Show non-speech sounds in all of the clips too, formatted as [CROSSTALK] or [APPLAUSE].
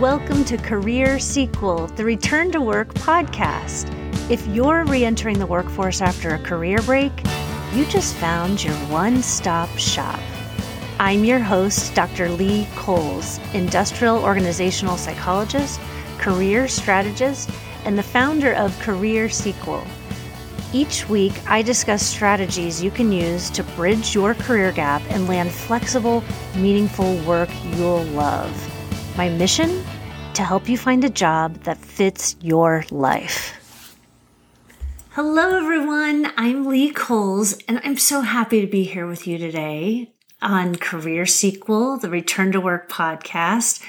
Welcome to Career Sequel, the Return to Work podcast. If you're re entering the workforce after a career break, you just found your one stop shop. I'm your host, Dr. Lee Coles, industrial organizational psychologist, career strategist, and the founder of Career Sequel. Each week, I discuss strategies you can use to bridge your career gap and land flexible, meaningful work you'll love. My mission? To help you find a job that fits your life. Hello, everyone. I'm Lee Coles, and I'm so happy to be here with you today on Career Sequel, the Return to Work podcast.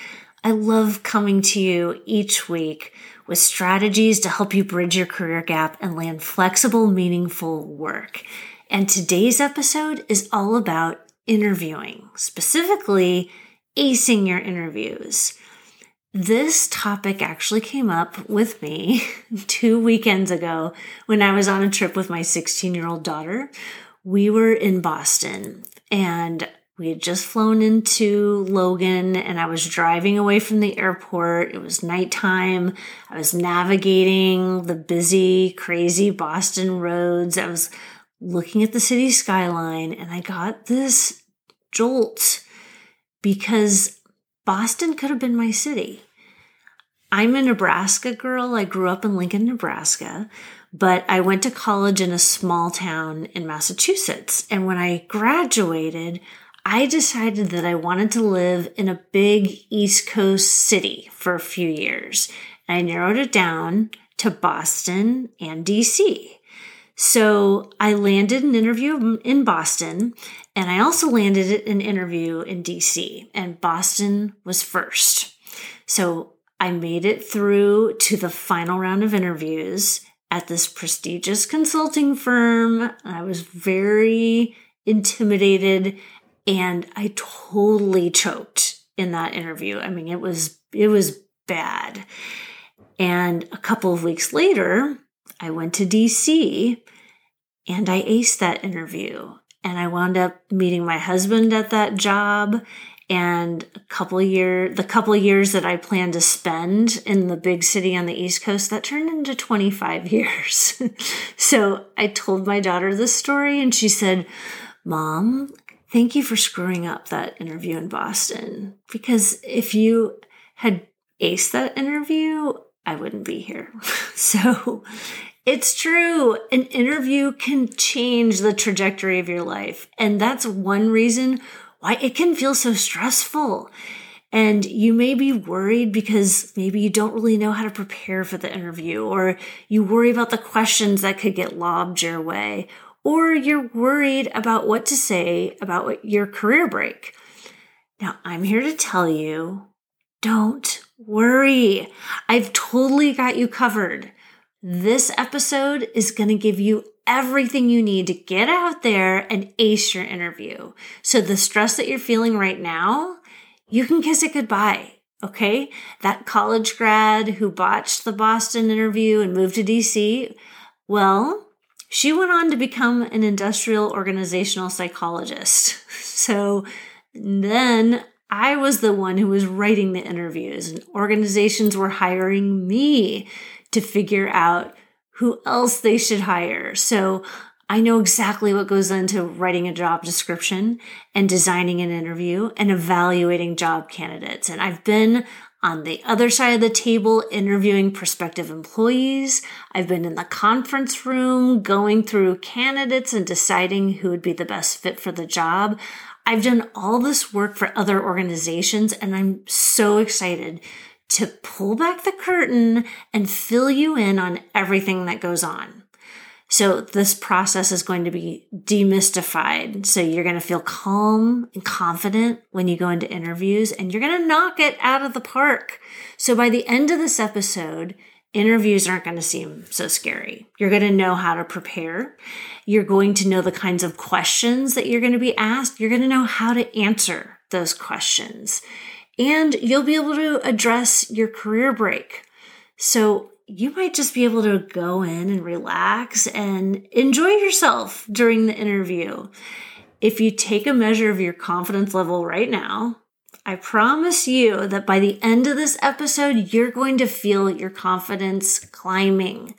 I love coming to you each week with strategies to help you bridge your career gap and land flexible, meaningful work. And today's episode is all about interviewing, specifically acing your interviews. This topic actually came up with me [LAUGHS] two weekends ago when I was on a trip with my 16 year old daughter. We were in Boston and we had just flown into Logan and I was driving away from the airport. It was nighttime. I was navigating the busy, crazy Boston roads. I was looking at the city skyline and I got this jolt because Boston could have been my city. I'm a Nebraska girl. I grew up in Lincoln, Nebraska, but I went to college in a small town in Massachusetts. And when I graduated, I decided that I wanted to live in a big East Coast city for a few years. And I narrowed it down to Boston and DC. So I landed an interview in Boston and I also landed an interview in DC, and Boston was first. So I made it through to the final round of interviews at this prestigious consulting firm. I was very intimidated and I totally choked in that interview. I mean, it was it was bad. And a couple of weeks later, I went to DC and I aced that interview and I wound up meeting my husband at that job and a couple of years the couple years that I planned to spend in the big city on the East Coast that turned into 25 [LAUGHS] years. so I told my daughter this story and she said, "Mom, thank you for screwing up that interview in Boston because if you had aced that interview, I wouldn't be here." [LAUGHS] so it's true. An interview can change the trajectory of your life. And that's one reason why it can feel so stressful. And you may be worried because maybe you don't really know how to prepare for the interview, or you worry about the questions that could get lobbed your way, or you're worried about what to say about your career break. Now, I'm here to tell you don't worry. I've totally got you covered. This episode is going to give you everything you need to get out there and ace your interview. So the stress that you're feeling right now, you can kiss it goodbye. Okay. That college grad who botched the Boston interview and moved to DC, well, she went on to become an industrial organizational psychologist. [LAUGHS] So then I was the one who was writing the interviews, and organizations were hiring me to figure out who else they should hire. So I know exactly what goes into writing a job description and designing an interview and evaluating job candidates. And I've been on the other side of the table interviewing prospective employees. I've been in the conference room going through candidates and deciding who would be the best fit for the job. I've done all this work for other organizations and I'm so excited to pull back the curtain and fill you in on everything that goes on. So this process is going to be demystified. So you're going to feel calm and confident when you go into interviews and you're going to knock it out of the park. So by the end of this episode, interviews aren't going to seem so scary. You're going to know how to prepare. You're going to know the kinds of questions that you're going to be asked. You're going to know how to answer those questions and you'll be able to address your career break. So you might just be able to go in and relax and enjoy yourself during the interview. If you take a measure of your confidence level right now, I promise you that by the end of this episode, you're going to feel your confidence climbing.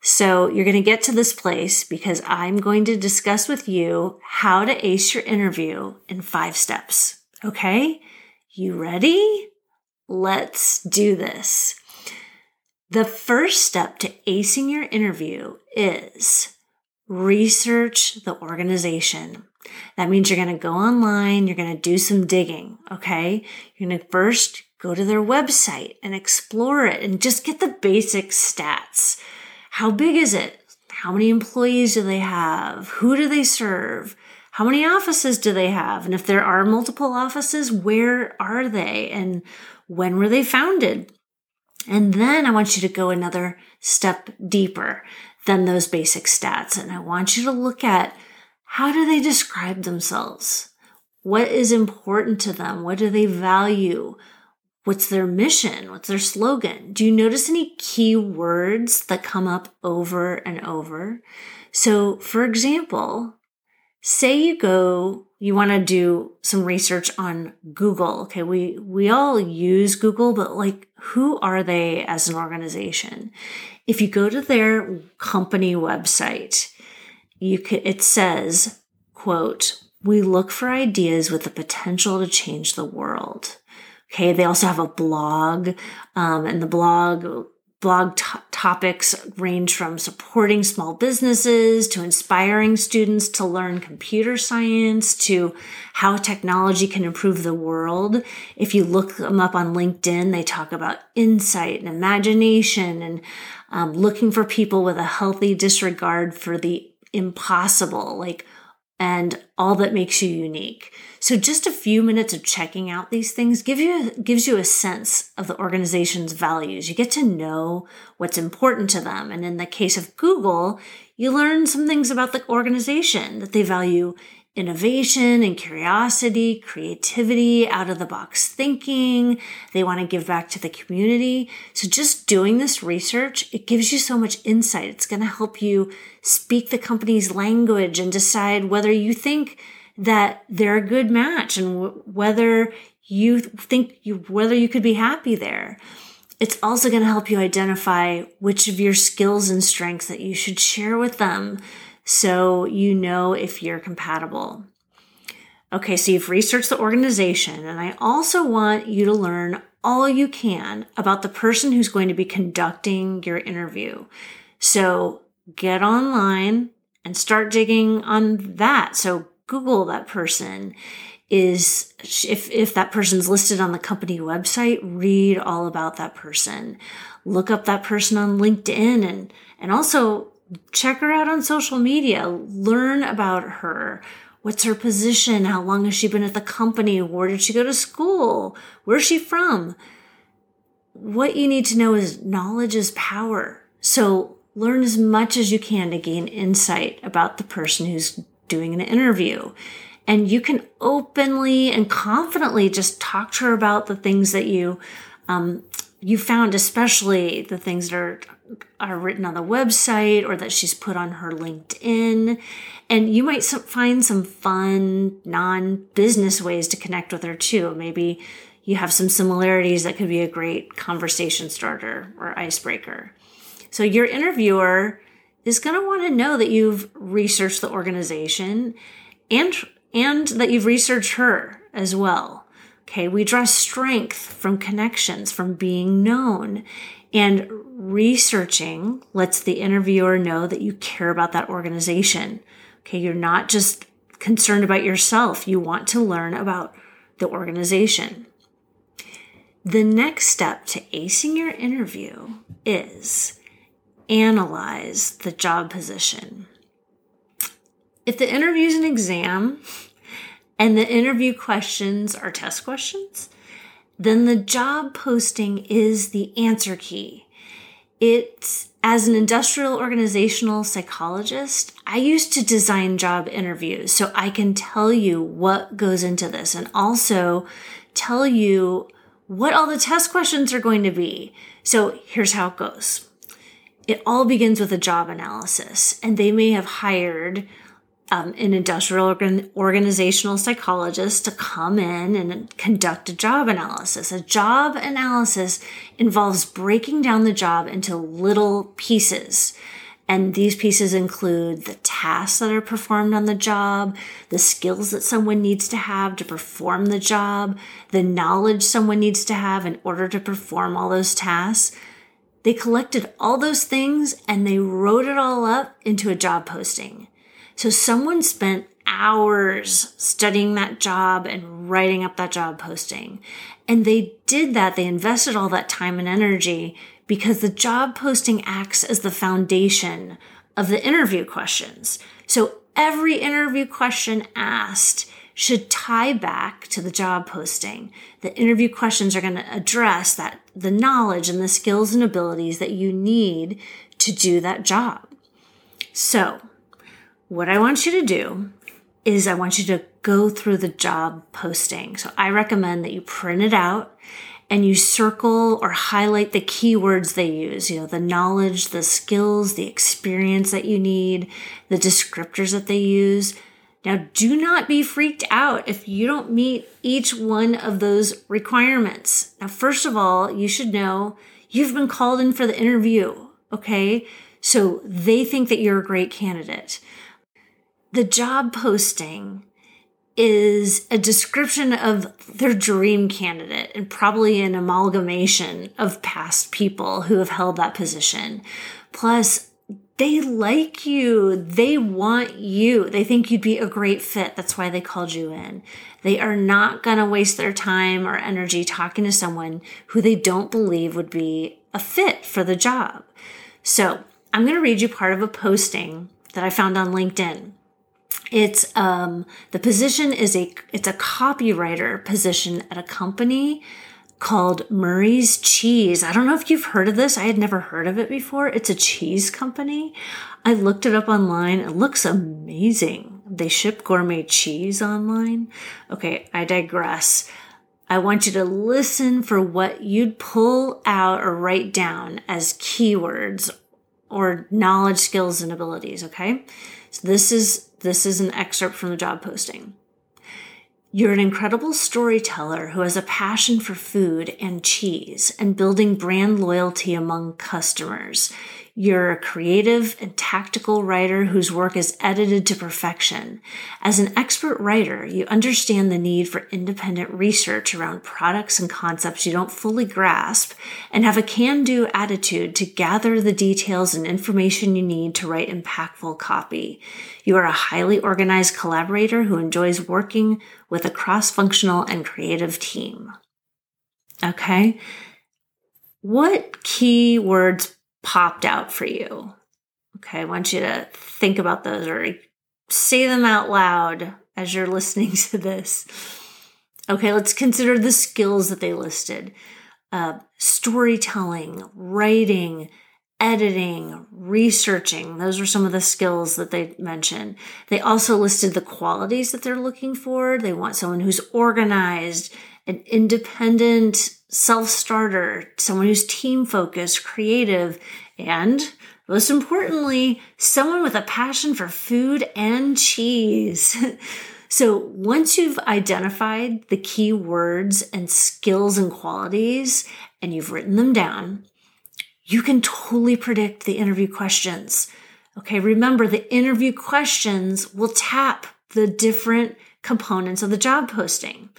So you're going to get to this place because I'm going to discuss with you how to ace your interview in five steps. Okay? You ready? Let's do this. The first step to acing your interview is research the organization. That means you're going to go online, you're going to do some digging, okay? You're going to first go to their website and explore it and just get the basic stats. How big is it? How many employees do they have? Who do they serve? How many offices do they have? And if there are multiple offices, where are they? And when were they founded? And then I want you to go another step deeper than those basic stats. And I want you to look at how do they describe themselves? What is important to them? What do they value? What's their mission? What's their slogan? Do you notice any key words that come up over and over? So, for example, say you go, you want to do some research on Google. Okay. We, we all use Google, but like, who are they as an organization? If you go to their company website, you could, it says, quote, we look for ideas with the potential to change the world. Okay. They also have a blog, um, and the blog blog t- topics range from supporting small businesses to inspiring students to learn computer science to how technology can improve the world. If you look them up on LinkedIn, they talk about insight and imagination and um, looking for people with a healthy disregard for the impossible, like and all that makes you unique. So just a few minutes of checking out these things give you gives you a sense of the organization's values. You get to know what's important to them. And in the case of Google, you learn some things about the organization that they value innovation and curiosity, creativity, out of the box thinking. They want to give back to the community. So just doing this research, it gives you so much insight. It's going to help you speak the company's language and decide whether you think that they're a good match and whether you think you, whether you could be happy there. It's also going to help you identify which of your skills and strengths that you should share with them so you know if you're compatible. Okay, so you've researched the organization, and I also want you to learn all you can about the person who's going to be conducting your interview. So get online and start digging on that. So Google that person is if if that person's listed on the company website, read all about that person. Look up that person on LinkedIn and and also check her out on social media, learn about her. What's her position? How long has she been at the company? Where did she go to school? Where's she from? What you need to know is knowledge is power. So learn as much as you can to gain insight about the person who's doing an interview. And you can openly and confidently just talk to her about the things that you um, you found, especially the things that are are written on the website or that she's put on her LinkedIn. And you might find some fun, non business ways to connect with her too. Maybe you have some similarities that could be a great conversation starter or icebreaker. So your interviewer is going to want to know that you've researched the organization and and that you've researched her as well. Okay, we draw strength from connections, from being known. And researching lets the interviewer know that you care about that organization. Okay, you're not just concerned about yourself, you want to learn about the organization. The next step to acing your interview is analyze the job position. If the interview is an exam and the interview questions are test questions, then the job posting is the answer key. It's as an industrial organizational psychologist, I used to design job interviews so I can tell you what goes into this and also tell you what all the test questions are going to be. So here's how it goes. It all begins with a job analysis and they may have hired um, an industrial organ- organizational psychologist to come in and conduct a job analysis. A job analysis involves breaking down the job into little pieces. And these pieces include the tasks that are performed on the job, the skills that someone needs to have to perform the job, the knowledge someone needs to have in order to perform all those tasks. They collected all those things and they wrote it all up into a job posting. So someone spent hours studying that job and writing up that job posting. And they did that. They invested all that time and energy because the job posting acts as the foundation of the interview questions. So every interview question asked should tie back to the job posting. The interview questions are going to address that the knowledge and the skills and abilities that you need to do that job. So what I want you to do is I want you to go through the job posting. So I recommend that you print it out and you circle or highlight the keywords they use, you know, the knowledge, the skills, the experience that you need, the descriptors that they use. Now, do not be freaked out if you don't meet each one of those requirements. Now, first of all, you should know you've been called in for the interview, okay? So they think that you're a great candidate the job posting is a description of their dream candidate and probably an amalgamation of past people who have held that position. Plus, they like you. They want you. They think you'd be a great fit. That's why they called you in. They are not going to waste their time or energy talking to someone who they don't believe would be a fit for the job. So I'm going to read you part of a posting that I found on LinkedIn. It's um, the position is a it's a copywriter position at a company called Murray's Cheese. I don't know if you've heard of this. I had never heard of it before. It's a cheese company. I looked it up online. It looks amazing. They ship gourmet cheese online. Okay, I digress. I want you to listen for what you'd pull out or write down as keywords or knowledge, skills, and abilities. Okay. So this is this is an excerpt from the job posting. You're an incredible storyteller who has a passion for food and cheese and building brand loyalty among customers. You're a creative and tactical writer whose work is edited to perfection. As an expert writer, you understand the need for independent research around products and concepts you don't fully grasp and have a can do attitude to gather the details and information you need to write impactful copy. You are a highly organized collaborator who enjoys working with a cross functional and creative team. Okay. What key words popped out for you. Okay, I want you to think about those or say them out loud as you're [LAUGHS] listening to this. Okay, let's consider the skills that they listed uh, storytelling, writing, editing, researching. Those are some of the skills that they mentioned. They also listed the qualities that they're looking for. They want someone who's organized, an independent self starter, someone who's team focused, creative, and most importantly, someone with a passion for food and cheese. [LAUGHS] so once you've identified the key words and skills and qualities and you've written them down, you can totally predict the interview questions. Okay, remember the interview questions will tap the different components of the job posting.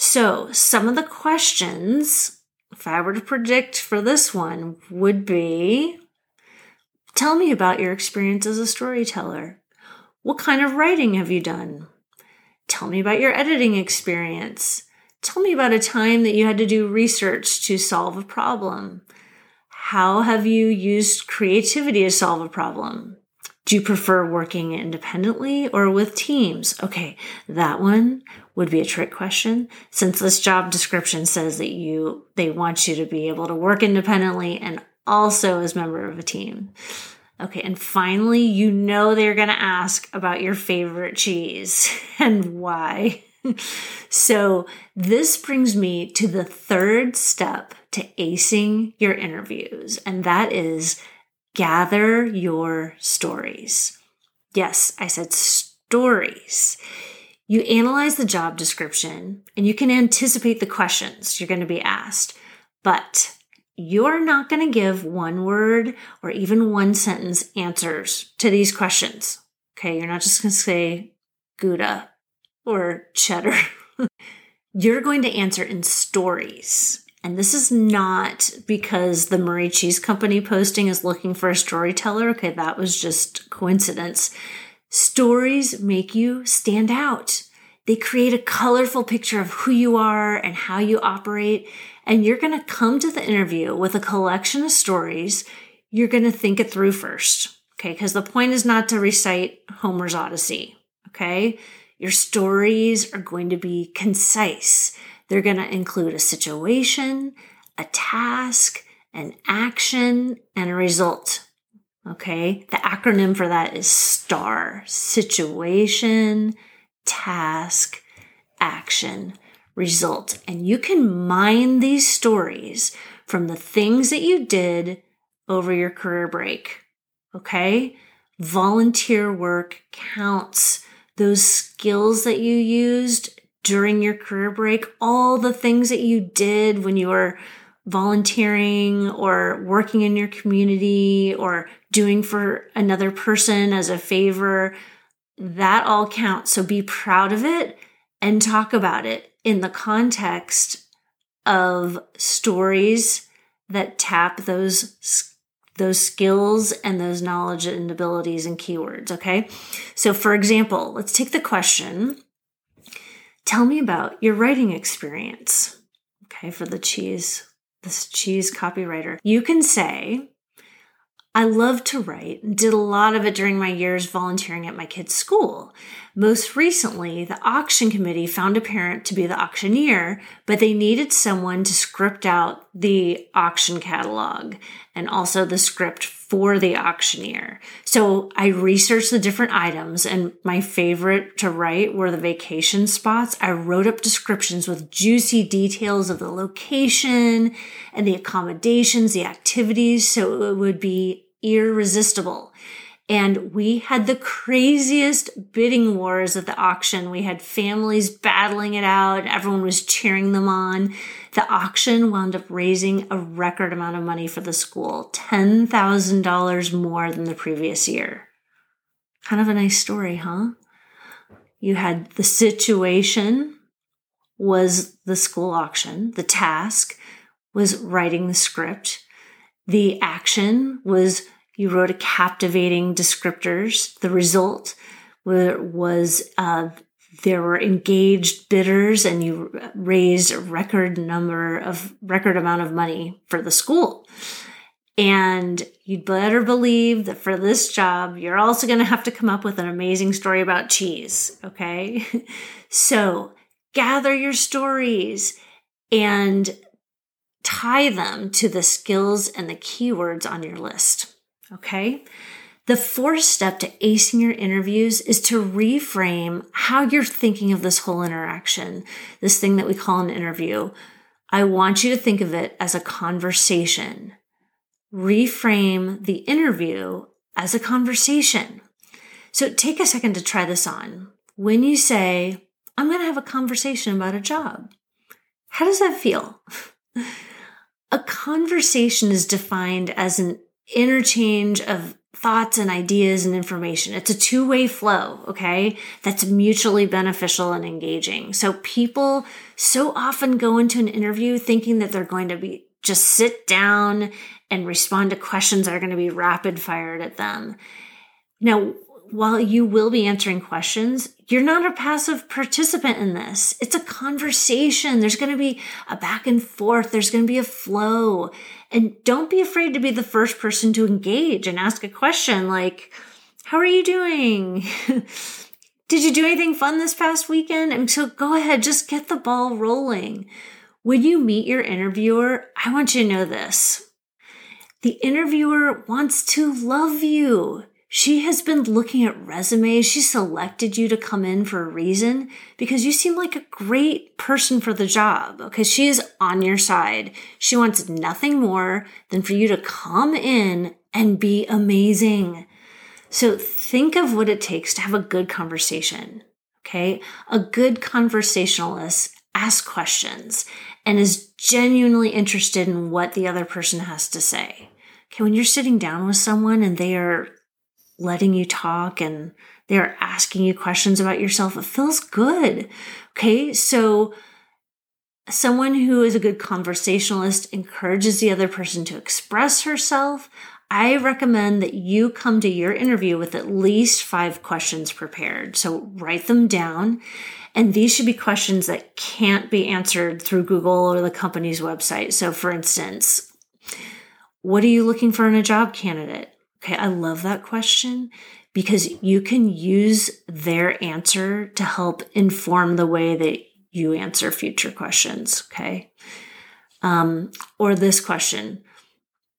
So, some of the questions, if I were to predict for this one, would be Tell me about your experience as a storyteller. What kind of writing have you done? Tell me about your editing experience. Tell me about a time that you had to do research to solve a problem. How have you used creativity to solve a problem? Do you prefer working independently or with teams? Okay, that one would be a trick question since this job description says that you they want you to be able to work independently and also as member of a team. Okay, and finally, you know they're going to ask about your favorite cheese [LAUGHS] and why. [LAUGHS] so, this brings me to the third step to acing your interviews, and that is gather your stories. Yes, I said stories. You analyze the job description and you can anticipate the questions you're going to be asked, but you're not going to give one word or even one sentence answers to these questions. Okay. You're not just going to say Gouda or cheddar. [LAUGHS] you're going to answer in stories. And this is not because the Murray Cheese Company posting is looking for a storyteller. Okay, that was just coincidence. Stories make you stand out. They create a colorful picture of who you are and how you operate. And you're going to come to the interview with a collection of stories. You're going to think it through first. Okay. Because the point is not to recite Homer's Odyssey. Okay. Your stories are going to be concise. They're going to include a situation, a task, an action, and a result. Okay. The acronym for that is STAR situation, task, action, result. And you can mine these stories from the things that you did over your career break. Okay. Volunteer work counts those skills that you used during your career break, all the things that you did when you were volunteering or working in your community or doing for another person as a favor, that all counts. So be proud of it and talk about it in the context of stories that tap those those skills and those knowledge and abilities and keywords. Okay. So, for example, let's take the question Tell me about your writing experience. Okay. For the cheese, this cheese copywriter, you can say, I love to write, did a lot of it during my years volunteering at my kids' school. Most recently, the auction committee found a parent to be the auctioneer, but they needed someone to script out the auction catalog and also the script for the auctioneer. So I researched the different items and my favorite to write were the vacation spots. I wrote up descriptions with juicy details of the location and the accommodations, the activities. So it would be irresistible. And we had the craziest bidding wars at the auction. We had families battling it out. Everyone was cheering them on. The auction wound up raising a record amount of money for the school $10,000 more than the previous year. Kind of a nice story, huh? You had the situation was the school auction, the task was writing the script, the action was you wrote a captivating descriptors. The result was uh, there were engaged bidders and you raised a record number of record amount of money for the school. And you'd better believe that for this job, you're also going to have to come up with an amazing story about cheese. Okay. [LAUGHS] so gather your stories and tie them to the skills and the keywords on your list. Okay. The fourth step to acing your interviews is to reframe how you're thinking of this whole interaction, this thing that we call an interview. I want you to think of it as a conversation. Reframe the interview as a conversation. So take a second to try this on. When you say, I'm going to have a conversation about a job, how does that feel? [LAUGHS] a conversation is defined as an interchange of thoughts and ideas and information. It's a two way flow, okay? That's mutually beneficial and engaging. So people so often go into an interview thinking that they're going to be just sit down and respond to questions that are going to be rapid fired at them. Now, while you will be answering questions, you're not a passive participant in this. It's a conversation. There's going to be a back and forth. There's going to be a flow. And don't be afraid to be the first person to engage and ask a question like, how are you doing? [LAUGHS] Did you do anything fun this past weekend? And so go ahead, just get the ball rolling. When you meet your interviewer, I want you to know this. The interviewer wants to love you. She has been looking at resumes. She selected you to come in for a reason because you seem like a great person for the job. Okay. She is on your side. She wants nothing more than for you to come in and be amazing. So think of what it takes to have a good conversation. Okay. A good conversationalist asks questions and is genuinely interested in what the other person has to say. Okay. When you're sitting down with someone and they are letting you talk and they're asking you questions about yourself, it feels good. Okay. So someone who is a good conversationalist encourages the other person to express herself. I recommend that you come to your interview with at least five questions prepared. So write them down. And these should be questions that can't be answered through Google or the company's website. So, for instance, what are you looking for in a job candidate? Okay, I love that question because you can use their answer to help inform the way that you answer future questions. Okay. Um, or this question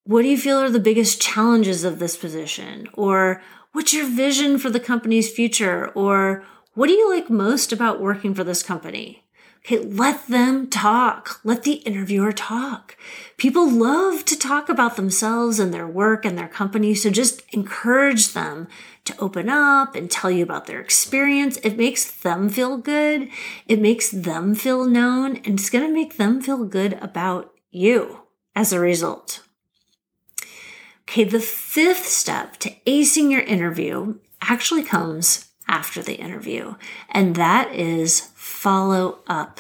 What do you feel are the biggest challenges of this position? Or what's your vision for the company's future? Or what do you like most about working for this company? Okay, let them talk. Let the interviewer talk. People love to talk about themselves and their work and their company. So just encourage them to open up and tell you about their experience. It makes them feel good. It makes them feel known and it's going to make them feel good about you as a result. Okay, the fifth step to acing your interview actually comes after the interview, and that is follow up.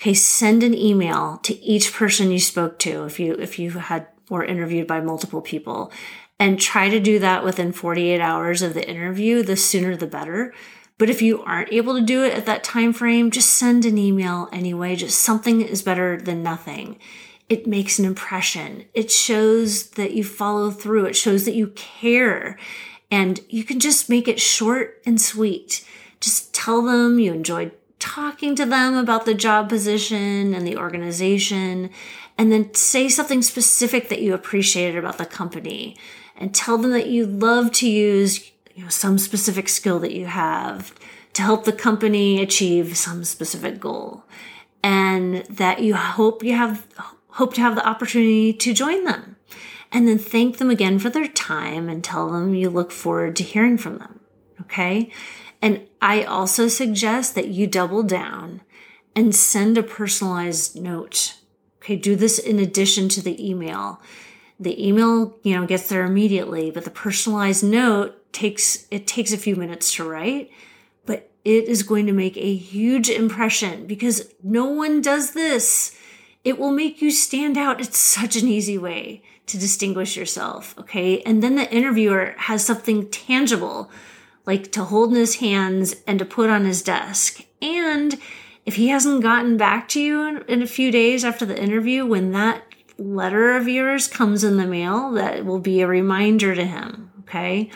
Okay, send an email to each person you spoke to if you if you had were interviewed by multiple people and try to do that within 48 hours of the interview, the sooner the better. But if you aren't able to do it at that time frame, just send an email anyway. Just something is better than nothing. It makes an impression. It shows that you follow through. It shows that you care. And you can just make it short and sweet. Just tell them you enjoyed talking to them about the job position and the organization, and then say something specific that you appreciated about the company and tell them that you love to use you know, some specific skill that you have to help the company achieve some specific goal. And that you hope you have hope to have the opportunity to join them. And then thank them again for their time and tell them you look forward to hearing from them okay and i also suggest that you double down and send a personalized note okay do this in addition to the email the email, you know, gets there immediately, but the personalized note takes it takes a few minutes to write, but it is going to make a huge impression because no one does this. It will make you stand out. It's such an easy way to distinguish yourself, okay? And then the interviewer has something tangible like to hold in his hands and to put on his desk. And if he hasn't gotten back to you in, in, a few days after the interview, when that letter of yours comes in the mail that will be a reminder to him. Okay.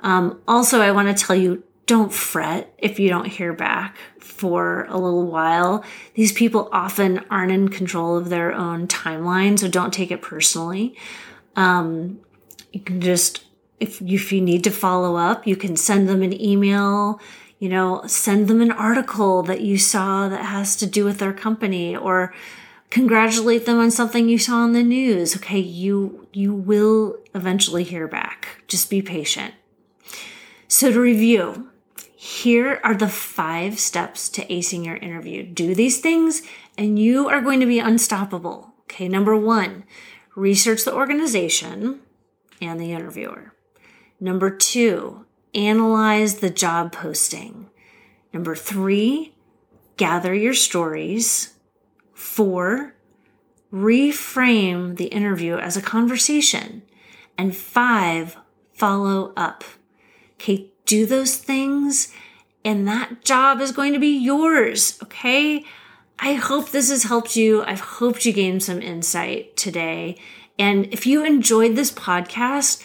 Um, also, I want to tell you don't fret if you don't hear back for a little while. These people often aren't in control of their own timeline, so don't take it personally. Um, you can just, if, if you need to follow up, you can send them an email you know, send them an article that you saw that has to do with their company or congratulate them on something you saw on the news. Okay, you you will eventually hear back. Just be patient. So to review, here are the 5 steps to acing your interview. Do these things and you are going to be unstoppable. Okay, number 1, research the organization and the interviewer. Number 2, analyze the job posting. Number 3, gather your stories. Four, reframe the interview as a conversation. And five, follow up. Okay, do those things and that job is going to be yours. Okay. I hope this has helped you. I've hoped you gained some insight today. And if you enjoyed this podcast,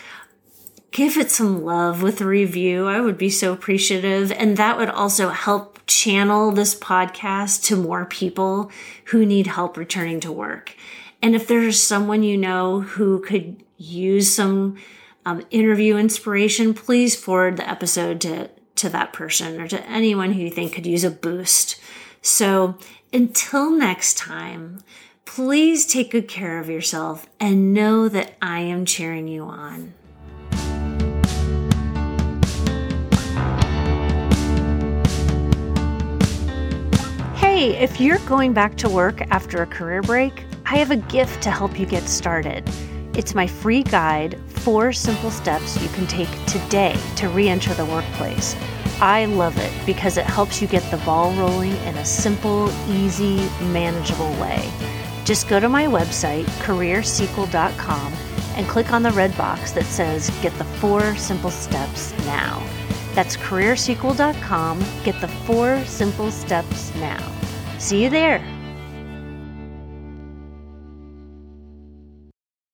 give it some love with a review. I would be so appreciative. And that would also help channel this podcast to more people who need help returning to work. And if there's someone you know who could use some um, interview inspiration, please forward the episode to, to that person or to anyone who you think could use a boost. So until next time, please take good care of yourself and know that I am cheering you on. Hey, if you're going back to work after a career break, I have a gift to help you get started. It's my free guide, Four Simple Steps You Can Take Today to Re Enter the Workplace. I love it because it helps you get the ball rolling in a simple, easy, manageable way. Just go to my website, careersequel.com, and click on the red box that says Get the Four Simple Steps Now. That's careersequel.com. Get the four simple steps now. See you there.